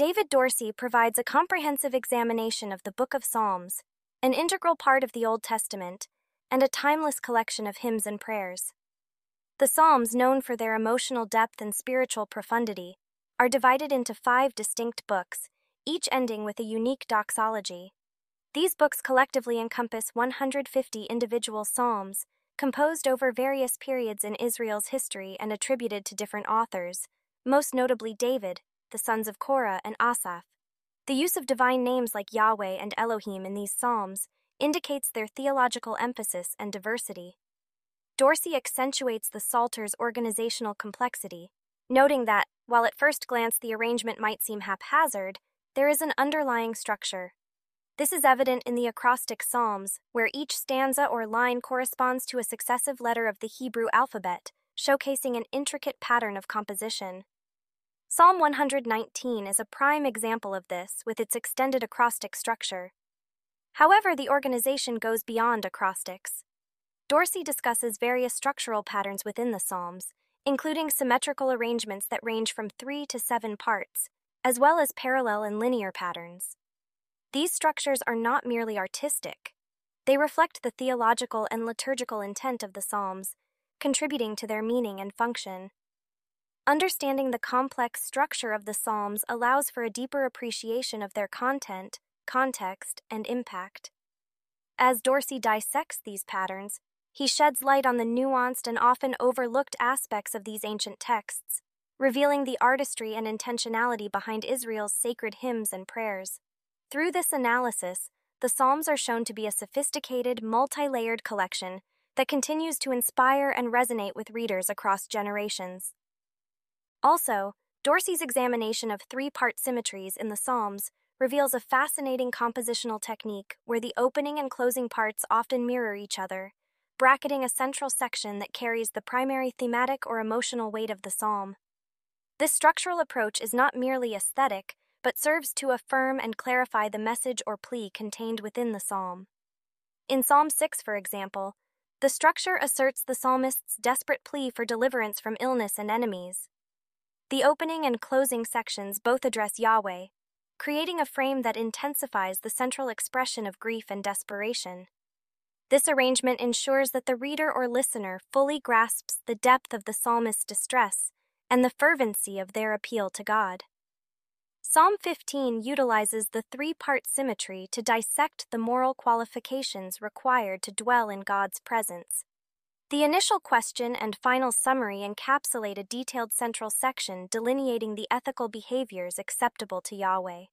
David Dorsey provides a comprehensive examination of the Book of Psalms, an integral part of the Old Testament, and a timeless collection of hymns and prayers. The Psalms, known for their emotional depth and spiritual profundity, are divided into five distinct books, each ending with a unique doxology. These books collectively encompass 150 individual psalms, composed over various periods in Israel's history and attributed to different authors, most notably David, the sons of Korah, and Asaph. The use of divine names like Yahweh and Elohim in these psalms indicates their theological emphasis and diversity. Dorsey accentuates the Psalter's organizational complexity, noting that, while at first glance the arrangement might seem haphazard, there is an underlying structure. This is evident in the acrostic Psalms, where each stanza or line corresponds to a successive letter of the Hebrew alphabet, showcasing an intricate pattern of composition. Psalm 119 is a prime example of this with its extended acrostic structure. However, the organization goes beyond acrostics. Dorsey discusses various structural patterns within the Psalms, including symmetrical arrangements that range from three to seven parts, as well as parallel and linear patterns. These structures are not merely artistic, they reflect the theological and liturgical intent of the Psalms, contributing to their meaning and function. Understanding the complex structure of the Psalms allows for a deeper appreciation of their content, context, and impact. As Dorsey dissects these patterns, he sheds light on the nuanced and often overlooked aspects of these ancient texts, revealing the artistry and intentionality behind Israel's sacred hymns and prayers. Through this analysis, the Psalms are shown to be a sophisticated, multi layered collection that continues to inspire and resonate with readers across generations. Also, Dorsey's examination of three part symmetries in the Psalms reveals a fascinating compositional technique where the opening and closing parts often mirror each other, bracketing a central section that carries the primary thematic or emotional weight of the psalm. This structural approach is not merely aesthetic, but serves to affirm and clarify the message or plea contained within the psalm. In Psalm 6, for example, the structure asserts the psalmist's desperate plea for deliverance from illness and enemies. The opening and closing sections both address Yahweh, creating a frame that intensifies the central expression of grief and desperation. This arrangement ensures that the reader or listener fully grasps the depth of the psalmist's distress and the fervency of their appeal to God. Psalm 15 utilizes the three part symmetry to dissect the moral qualifications required to dwell in God's presence. The initial question and final summary encapsulate a detailed central section delineating the ethical behaviors acceptable to Yahweh.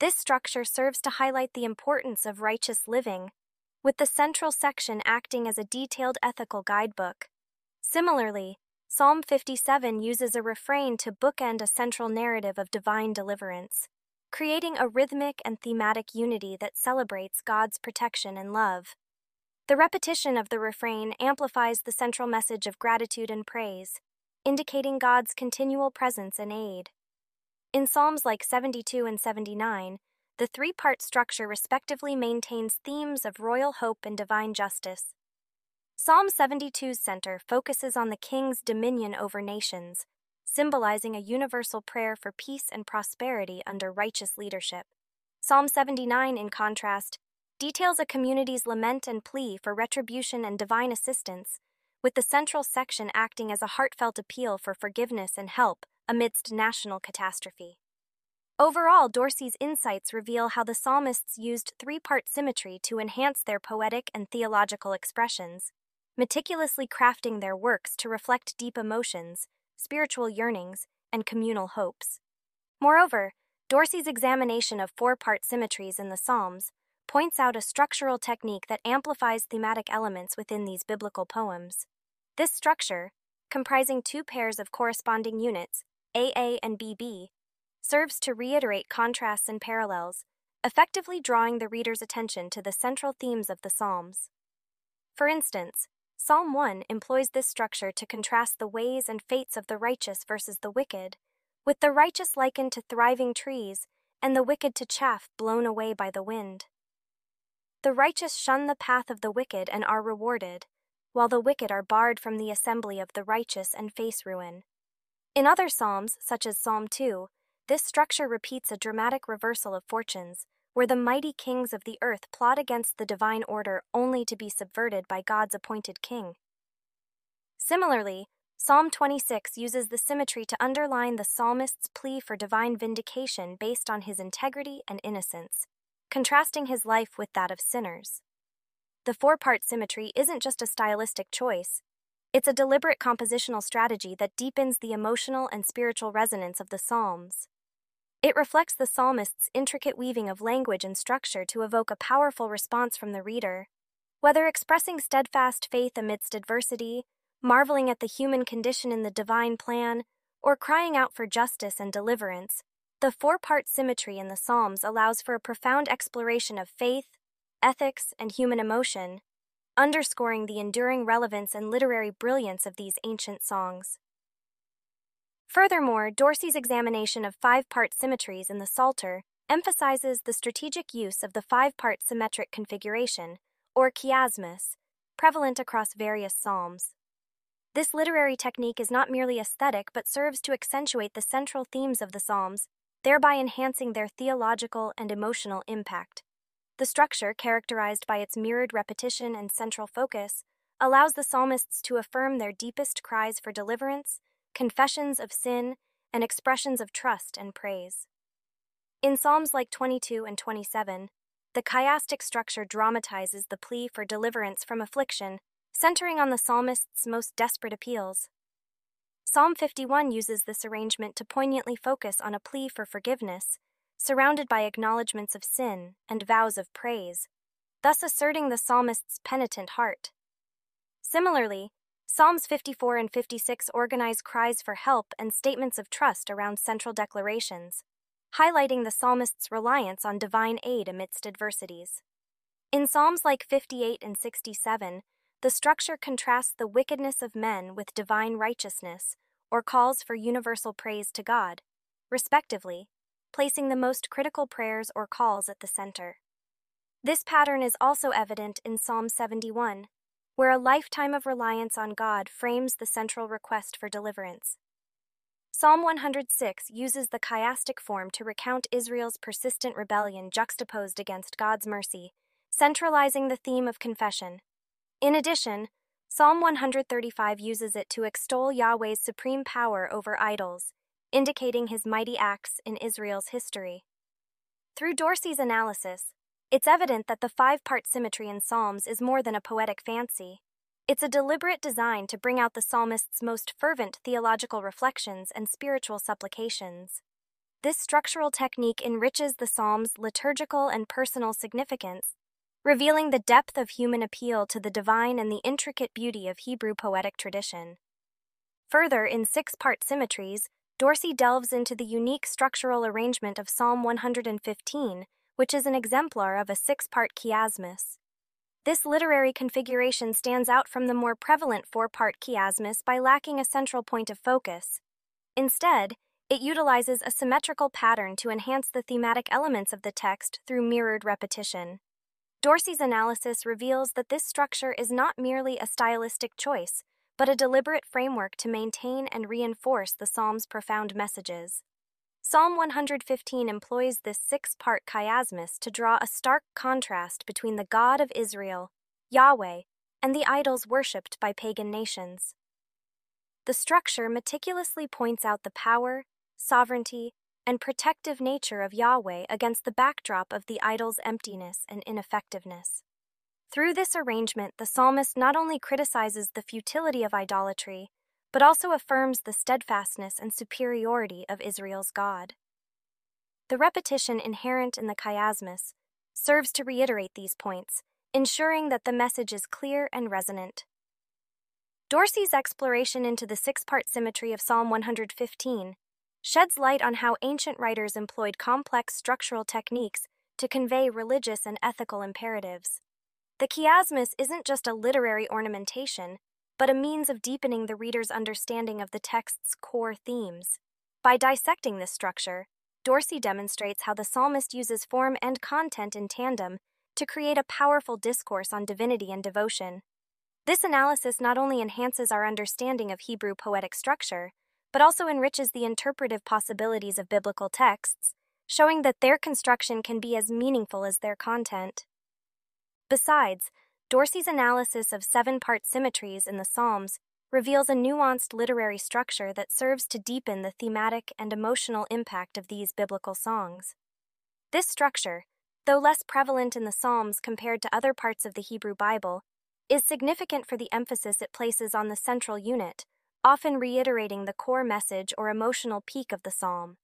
This structure serves to highlight the importance of righteous living with the central section acting as a detailed ethical guidebook. Similarly, Psalm 57 uses a refrain to bookend a central narrative of divine deliverance, creating a rhythmic and thematic unity that celebrates God's protection and love. The repetition of the refrain amplifies the central message of gratitude and praise, indicating God's continual presence and aid. In Psalms like 72 and 79, the three part structure respectively maintains themes of royal hope and divine justice. Psalm 72's center focuses on the king's dominion over nations, symbolizing a universal prayer for peace and prosperity under righteous leadership. Psalm 79, in contrast, details a community's lament and plea for retribution and divine assistance, with the central section acting as a heartfelt appeal for forgiveness and help amidst national catastrophe. Overall, Dorsey's insights reveal how the psalmists used three part symmetry to enhance their poetic and theological expressions, meticulously crafting their works to reflect deep emotions, spiritual yearnings, and communal hopes. Moreover, Dorsey's examination of four part symmetries in the Psalms points out a structural technique that amplifies thematic elements within these biblical poems. This structure, comprising two pairs of corresponding units, AA and BB, serves to reiterate contrasts and parallels, effectively drawing the reader's attention to the central themes of the Psalms. For instance, Psalm 1 employs this structure to contrast the ways and fates of the righteous versus the wicked, with the righteous likened to thriving trees and the wicked to chaff blown away by the wind. The righteous shun the path of the wicked and are rewarded, while the wicked are barred from the assembly of the righteous and face ruin. In other Psalms, such as Psalm 2, this structure repeats a dramatic reversal of fortunes, where the mighty kings of the earth plot against the divine order only to be subverted by God's appointed king. Similarly, Psalm 26 uses the symmetry to underline the psalmist's plea for divine vindication based on his integrity and innocence, contrasting his life with that of sinners. The four part symmetry isn't just a stylistic choice, it's a deliberate compositional strategy that deepens the emotional and spiritual resonance of the Psalms. It reflects the psalmist's intricate weaving of language and structure to evoke a powerful response from the reader. Whether expressing steadfast faith amidst adversity, marveling at the human condition in the divine plan, or crying out for justice and deliverance, the four part symmetry in the Psalms allows for a profound exploration of faith, ethics, and human emotion, underscoring the enduring relevance and literary brilliance of these ancient songs. Furthermore, Dorsey's examination of five part symmetries in the Psalter emphasizes the strategic use of the five part symmetric configuration, or chiasmus, prevalent across various psalms. This literary technique is not merely aesthetic but serves to accentuate the central themes of the Psalms, thereby enhancing their theological and emotional impact. The structure, characterized by its mirrored repetition and central focus, allows the psalmists to affirm their deepest cries for deliverance, confessions of sin, and expressions of trust and praise. In Psalms like 22 and 27, the chiastic structure dramatizes the plea for deliverance from affliction centering on the psalmist's most desperate appeals. Psalm 51 uses this arrangement to poignantly focus on a plea for forgiveness, surrounded by acknowledgments of sin and vows of praise, thus asserting the psalmist's penitent heart. Similarly, Psalms 54 and 56 organize cries for help and statements of trust around central declarations, highlighting the psalmist's reliance on divine aid amidst adversities. In Psalms like 58 and 67, the structure contrasts the wickedness of men with divine righteousness, or calls for universal praise to God, respectively, placing the most critical prayers or calls at the center. This pattern is also evident in Psalm 71, where a lifetime of reliance on God frames the central request for deliverance. Psalm 106 uses the chiastic form to recount Israel's persistent rebellion juxtaposed against God's mercy, centralizing the theme of confession. In addition, Psalm 135 uses it to extol Yahweh's supreme power over idols, indicating his mighty acts in Israel's history. Through Dorsey's analysis, it's evident that the five part symmetry in Psalms is more than a poetic fancy. It's a deliberate design to bring out the psalmist's most fervent theological reflections and spiritual supplications. This structural technique enriches the psalm's liturgical and personal significance, revealing the depth of human appeal to the divine and the intricate beauty of Hebrew poetic tradition. Further, in six part symmetries, Dorsey delves into the unique structural arrangement of Psalm 115, which is an exemplar of a six part chiasmus. This literary configuration stands out from the more prevalent four part chiasmus by lacking a central point of focus. Instead, it utilizes a symmetrical pattern to enhance the thematic elements of the text through mirrored repetition. Dorsey's analysis reveals that this structure is not merely a stylistic choice, but a deliberate framework to maintain and reinforce the psalm's profound messages. Psalm 115 employs this six part chiasmus to draw a stark contrast between the God of Israel, Yahweh, and the idols worshipped by pagan nations. The structure meticulously points out the power, sovereignty, and protective nature of Yahweh against the backdrop of the idol's emptiness and ineffectiveness. Through this arrangement, the psalmist not only criticizes the futility of idolatry, but also affirms the steadfastness and superiority of Israel's God. The repetition inherent in the chiasmus serves to reiterate these points, ensuring that the message is clear and resonant. Dorsey's exploration into the six part symmetry of Psalm 115 sheds light on how ancient writers employed complex structural techniques to convey religious and ethical imperatives. The chiasmus isn't just a literary ornamentation, but a means of deepening the reader's understanding of the text's core themes. By dissecting this structure, Dorsey demonstrates how the psalmist uses form and content in tandem to create a powerful discourse on divinity and devotion. This analysis not only enhances our understanding of Hebrew poetic structure, but also enriches the interpretive possibilities of biblical texts, showing that their construction can be as meaningful as their content. Besides, Dorsey's analysis of seven part symmetries in the Psalms reveals a nuanced literary structure that serves to deepen the thematic and emotional impact of these biblical songs. This structure, though less prevalent in the Psalms compared to other parts of the Hebrew Bible, is significant for the emphasis it places on the central unit, often reiterating the core message or emotional peak of the psalm.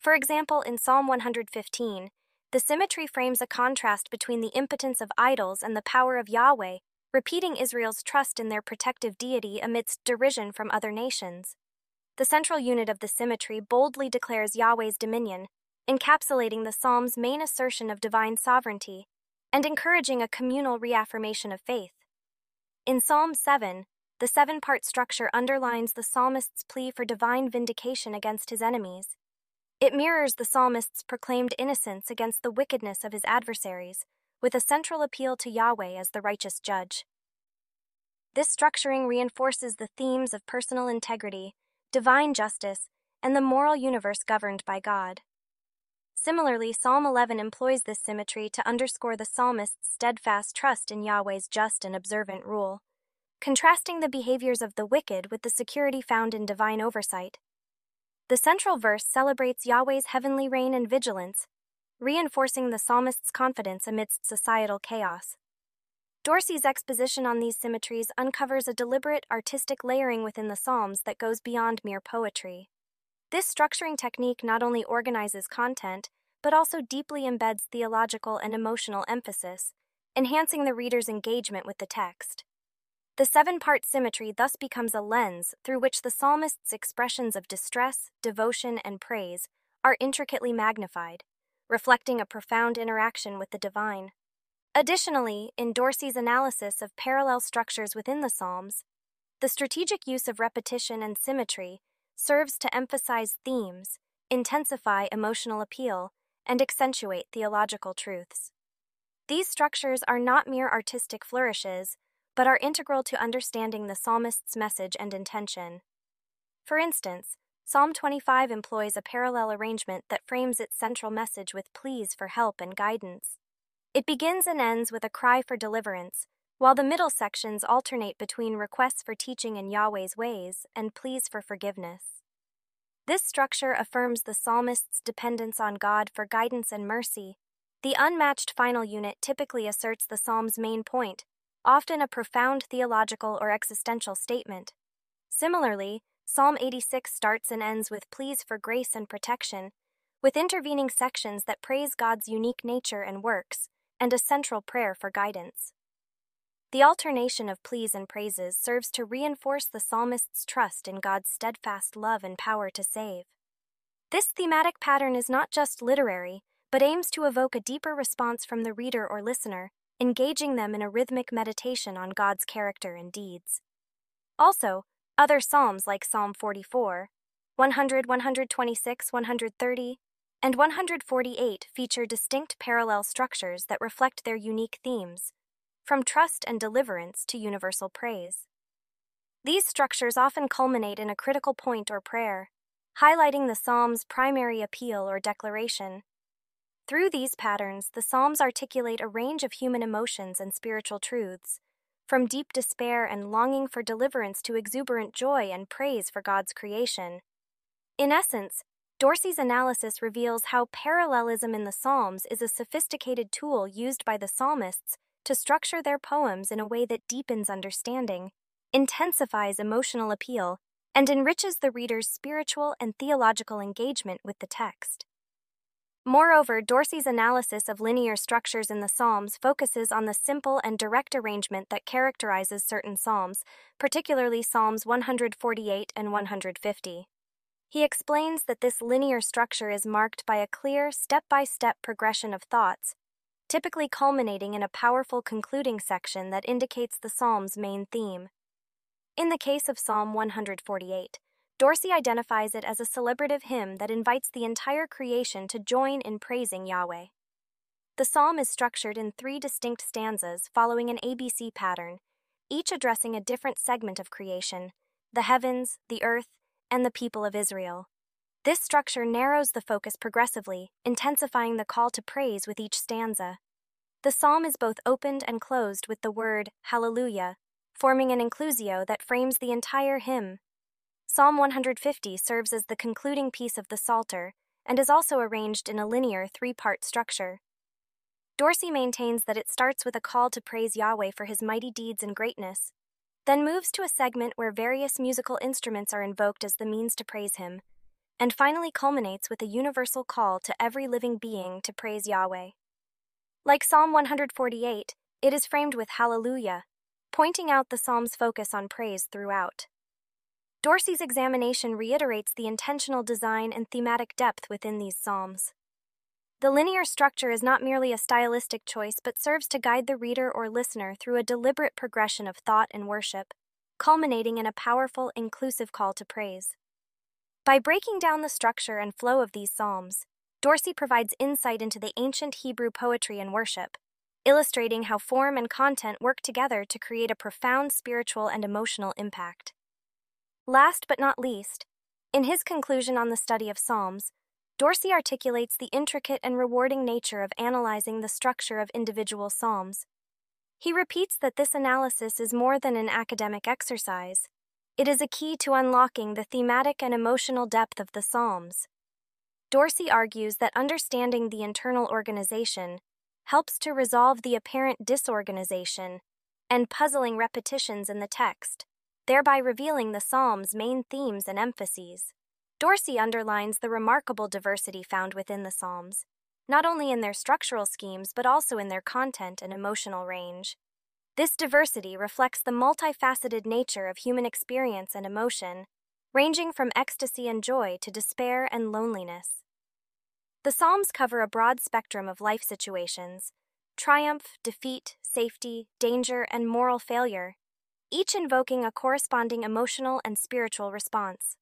For example, in Psalm 115, the symmetry frames a contrast between the impotence of idols and the power of Yahweh, repeating Israel's trust in their protective deity amidst derision from other nations. The central unit of the symmetry boldly declares Yahweh's dominion, encapsulating the psalm's main assertion of divine sovereignty and encouraging a communal reaffirmation of faith. In Psalm 7, the seven part structure underlines the psalmist's plea for divine vindication against his enemies. It mirrors the psalmist's proclaimed innocence against the wickedness of his adversaries, with a central appeal to Yahweh as the righteous judge. This structuring reinforces the themes of personal integrity, divine justice, and the moral universe governed by God. Similarly, Psalm 11 employs this symmetry to underscore the psalmist's steadfast trust in Yahweh's just and observant rule, contrasting the behaviors of the wicked with the security found in divine oversight. The central verse celebrates Yahweh's heavenly reign and vigilance, reinforcing the psalmist's confidence amidst societal chaos. Dorsey's exposition on these symmetries uncovers a deliberate artistic layering within the Psalms that goes beyond mere poetry. This structuring technique not only organizes content, but also deeply embeds theological and emotional emphasis, enhancing the reader's engagement with the text. The seven part symmetry thus becomes a lens through which the psalmist's expressions of distress, devotion, and praise are intricately magnified reflecting a profound interaction with the divine. Additionally, in Dorsey's analysis of parallel structures within the Psalms, the strategic use of repetition and symmetry serves to emphasize themes, intensify emotional appeal, and accentuate theological truths. These structures are not mere artistic flourishes, but are integral to understanding the psalmist's message and intention. For instance, Psalm 25 employs a parallel arrangement that frames its central message with pleas for help and guidance. It begins and ends with a cry for deliverance, while the middle sections alternate between requests for teaching in Yahweh's ways and pleas for forgiveness. This structure affirms the psalmist's dependence on God for guidance and mercy. The unmatched final unit typically asserts the psalm's main point, often a profound theological or existential statement. Similarly, Psalm 86 starts and ends with pleas for grace and protection, with intervening sections that praise God's unique nature and works, and a central prayer for guidance. The alternation of pleas and praises serves to reinforce the psalmist's trust in God's steadfast love and power to save. This thematic pattern is not just literary, but aims to evoke a deeper response from the reader or listener, engaging them in a rhythmic meditation on God's character and deeds. Also, other psalms like Psalm 44, 100, 126, 130, and 148 feature distinct parallel structures that reflect their unique themes, from trust and deliverance to universal praise. These structures often culminate in a critical point or prayer, highlighting the psalm's primary appeal or declaration. Through these patterns, the psalms articulate a range of human emotions and spiritual truths, from deep despair and longing for deliverance to exuberant joy and praise for God's creation. In essence, Dorsey's analysis reveals how parallelism in the Psalms is a sophisticated tool used by the psalmists to structure their poems in a way that deepens understanding, intensifies emotional appeal, and enriches the reader's spiritual and theological engagement with the text. Moreover, Dorsey's analysis of linear structures in the Psalms focuses on the simple and direct arrangement that characterizes certain Psalms, particularly Psalms 148 and 150. He explains that this linear structure is marked by a clear, step by step progression of thoughts, typically culminating in a powerful concluding section that indicates the Psalm's main theme. In the case of Psalm 148, Dorsey identifies it as a celebrative hymn that invites the entire creation to join in praising Yahweh. The psalm is structured in three distinct stanzas following an ABC pattern, each addressing a different segment of creation the heavens, the earth, and the people of Israel. This structure narrows the focus progressively, intensifying the call to praise with each stanza. The psalm is both opened and closed with the word Hallelujah, forming an inclusio that frames the entire hymn. Psalm 150 serves as the concluding piece of the Psalter and is also arranged in a linear three part structure. Dorsey maintains that it starts with a call to praise Yahweh for his mighty deeds and greatness, then moves to a segment where various musical instruments are invoked as the means to praise him, and finally culminates with a universal call to every living being to praise Yahweh. Like Psalm 148, it is framed with Hallelujah, pointing out the psalm's focus on praise throughout. Dorsey's examination reiterates the intentional design and thematic depth within these psalms. The linear structure is not merely a stylistic choice, but serves to guide the reader or listener through a deliberate progression of thought and worship, culminating in a powerful, inclusive call to praise. By breaking down the structure and flow of these psalms, Dorsey provides insight into the ancient Hebrew poetry and worship, illustrating how form and content work together to create a profound spiritual and emotional impact. Last but not least, in his conclusion on the study of Psalms, Dorsey articulates the intricate and rewarding nature of analyzing the structure of individual Psalms. He repeats that this analysis is more than an academic exercise. It is a key to unlocking the thematic and emotional depth of the Psalms. Dorsey argues that understanding the internal organization helps to resolve the apparent disorganization and puzzling repetitions in the text, thereby revealing the psalm's main themes and emphases. Dorsey underlines the remarkable diversity found within the psalms, not only in their structural schemes but also in their content and emotional range. This diversity reflects the multifaceted nature of human experience and emotion, ranging from ecstasy and joy to despair and loneliness. The Psalms cover a broad spectrum of life situations triumph, defeat, safety, danger, and moral failure, each invoking a corresponding emotional and spiritual response.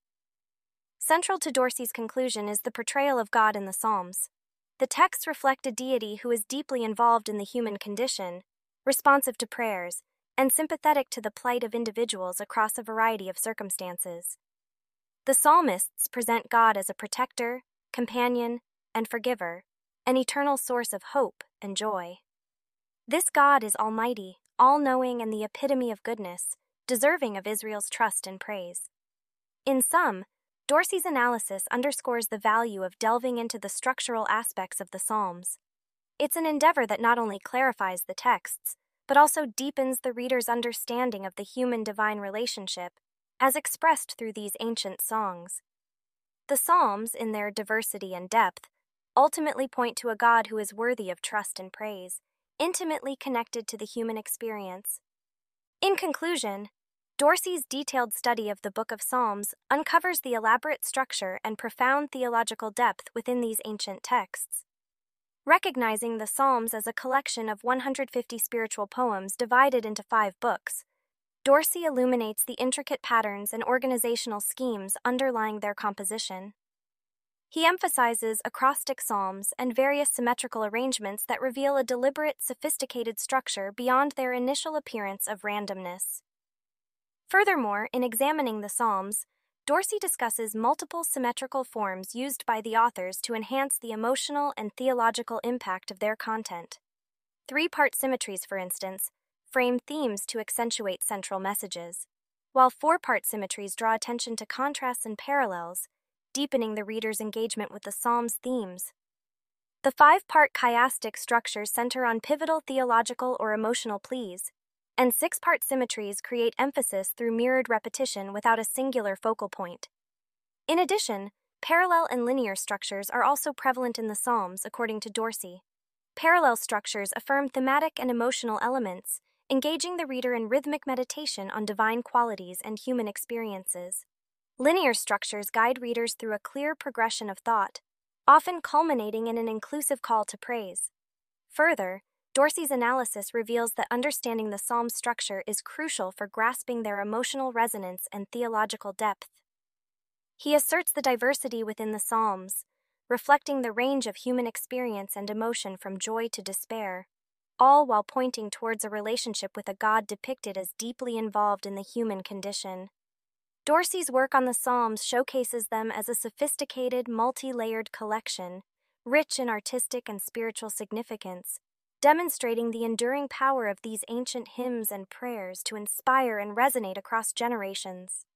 Central to Dorsey's conclusion is the portrayal of God in the Psalms. The texts reflect a deity who is deeply involved in the human condition, responsive to prayers, and sympathetic to the plight of individuals across a variety of circumstances. The psalmists present God as a protector, companion, and forgiver, an eternal source of hope and joy. This God is almighty, all knowing, and the epitome of goodness, deserving of Israel's trust and praise. In sum, Dorsey's analysis underscores the value of delving into the structural aspects of the Psalms. It's an endeavor that not only clarifies the texts, but also deepens the reader's understanding of the human divine relationship, as expressed through these ancient songs. The Psalms, in their diversity and depth, ultimately point to a God who is worthy of trust and praise, intimately connected to the human experience. In conclusion, Dorsey's detailed study of the Book of Psalms uncovers the elaborate structure and profound theological depth within these ancient texts. Recognizing the Psalms as a collection of 150 spiritual poems divided into five books, Dorsey illuminates the intricate patterns and organizational schemes underlying their composition. He emphasizes acrostic psalms and various symmetrical arrangements that reveal a deliberate, sophisticated structure beyond their initial appearance of randomness. Furthermore, in examining the psalms, Dorsey discusses multiple symmetrical forms used by the authors to enhance the emotional and theological impact of their content. Three part symmetries, for instance, frame themes to accentuate central messages, while four part symmetries draw attention to contrasts and parallels deepening the reader's engagement with the Psalm's themes. The five part chiastic structures center on pivotal theological or emotional pleas, and six part symmetries create emphasis through mirrored repetition without a singular focal point. In addition, parallel and linear structures are also prevalent in the Psalms, according to Dorsey. Parallel structures affirm thematic and emotional elements, engaging the reader in rhythmic meditation on divine qualities and human experiences. Linear structures guide readers through a clear progression of thought, often culminating in an inclusive call to praise. Further, Dorsey's analysis reveals that understanding the psalm's structure is crucial for grasping their emotional resonance and theological depth. He asserts the diversity within the psalms, reflecting the range of human experience and emotion from joy to despair, all while pointing towards a relationship with a God depicted as deeply involved in the human condition. Dorsey's work on the Psalms showcases them as a sophisticated, multi layered collection, rich in artistic and spiritual significance, demonstrating the enduring power of these ancient hymns and prayers to inspire and resonate across generations.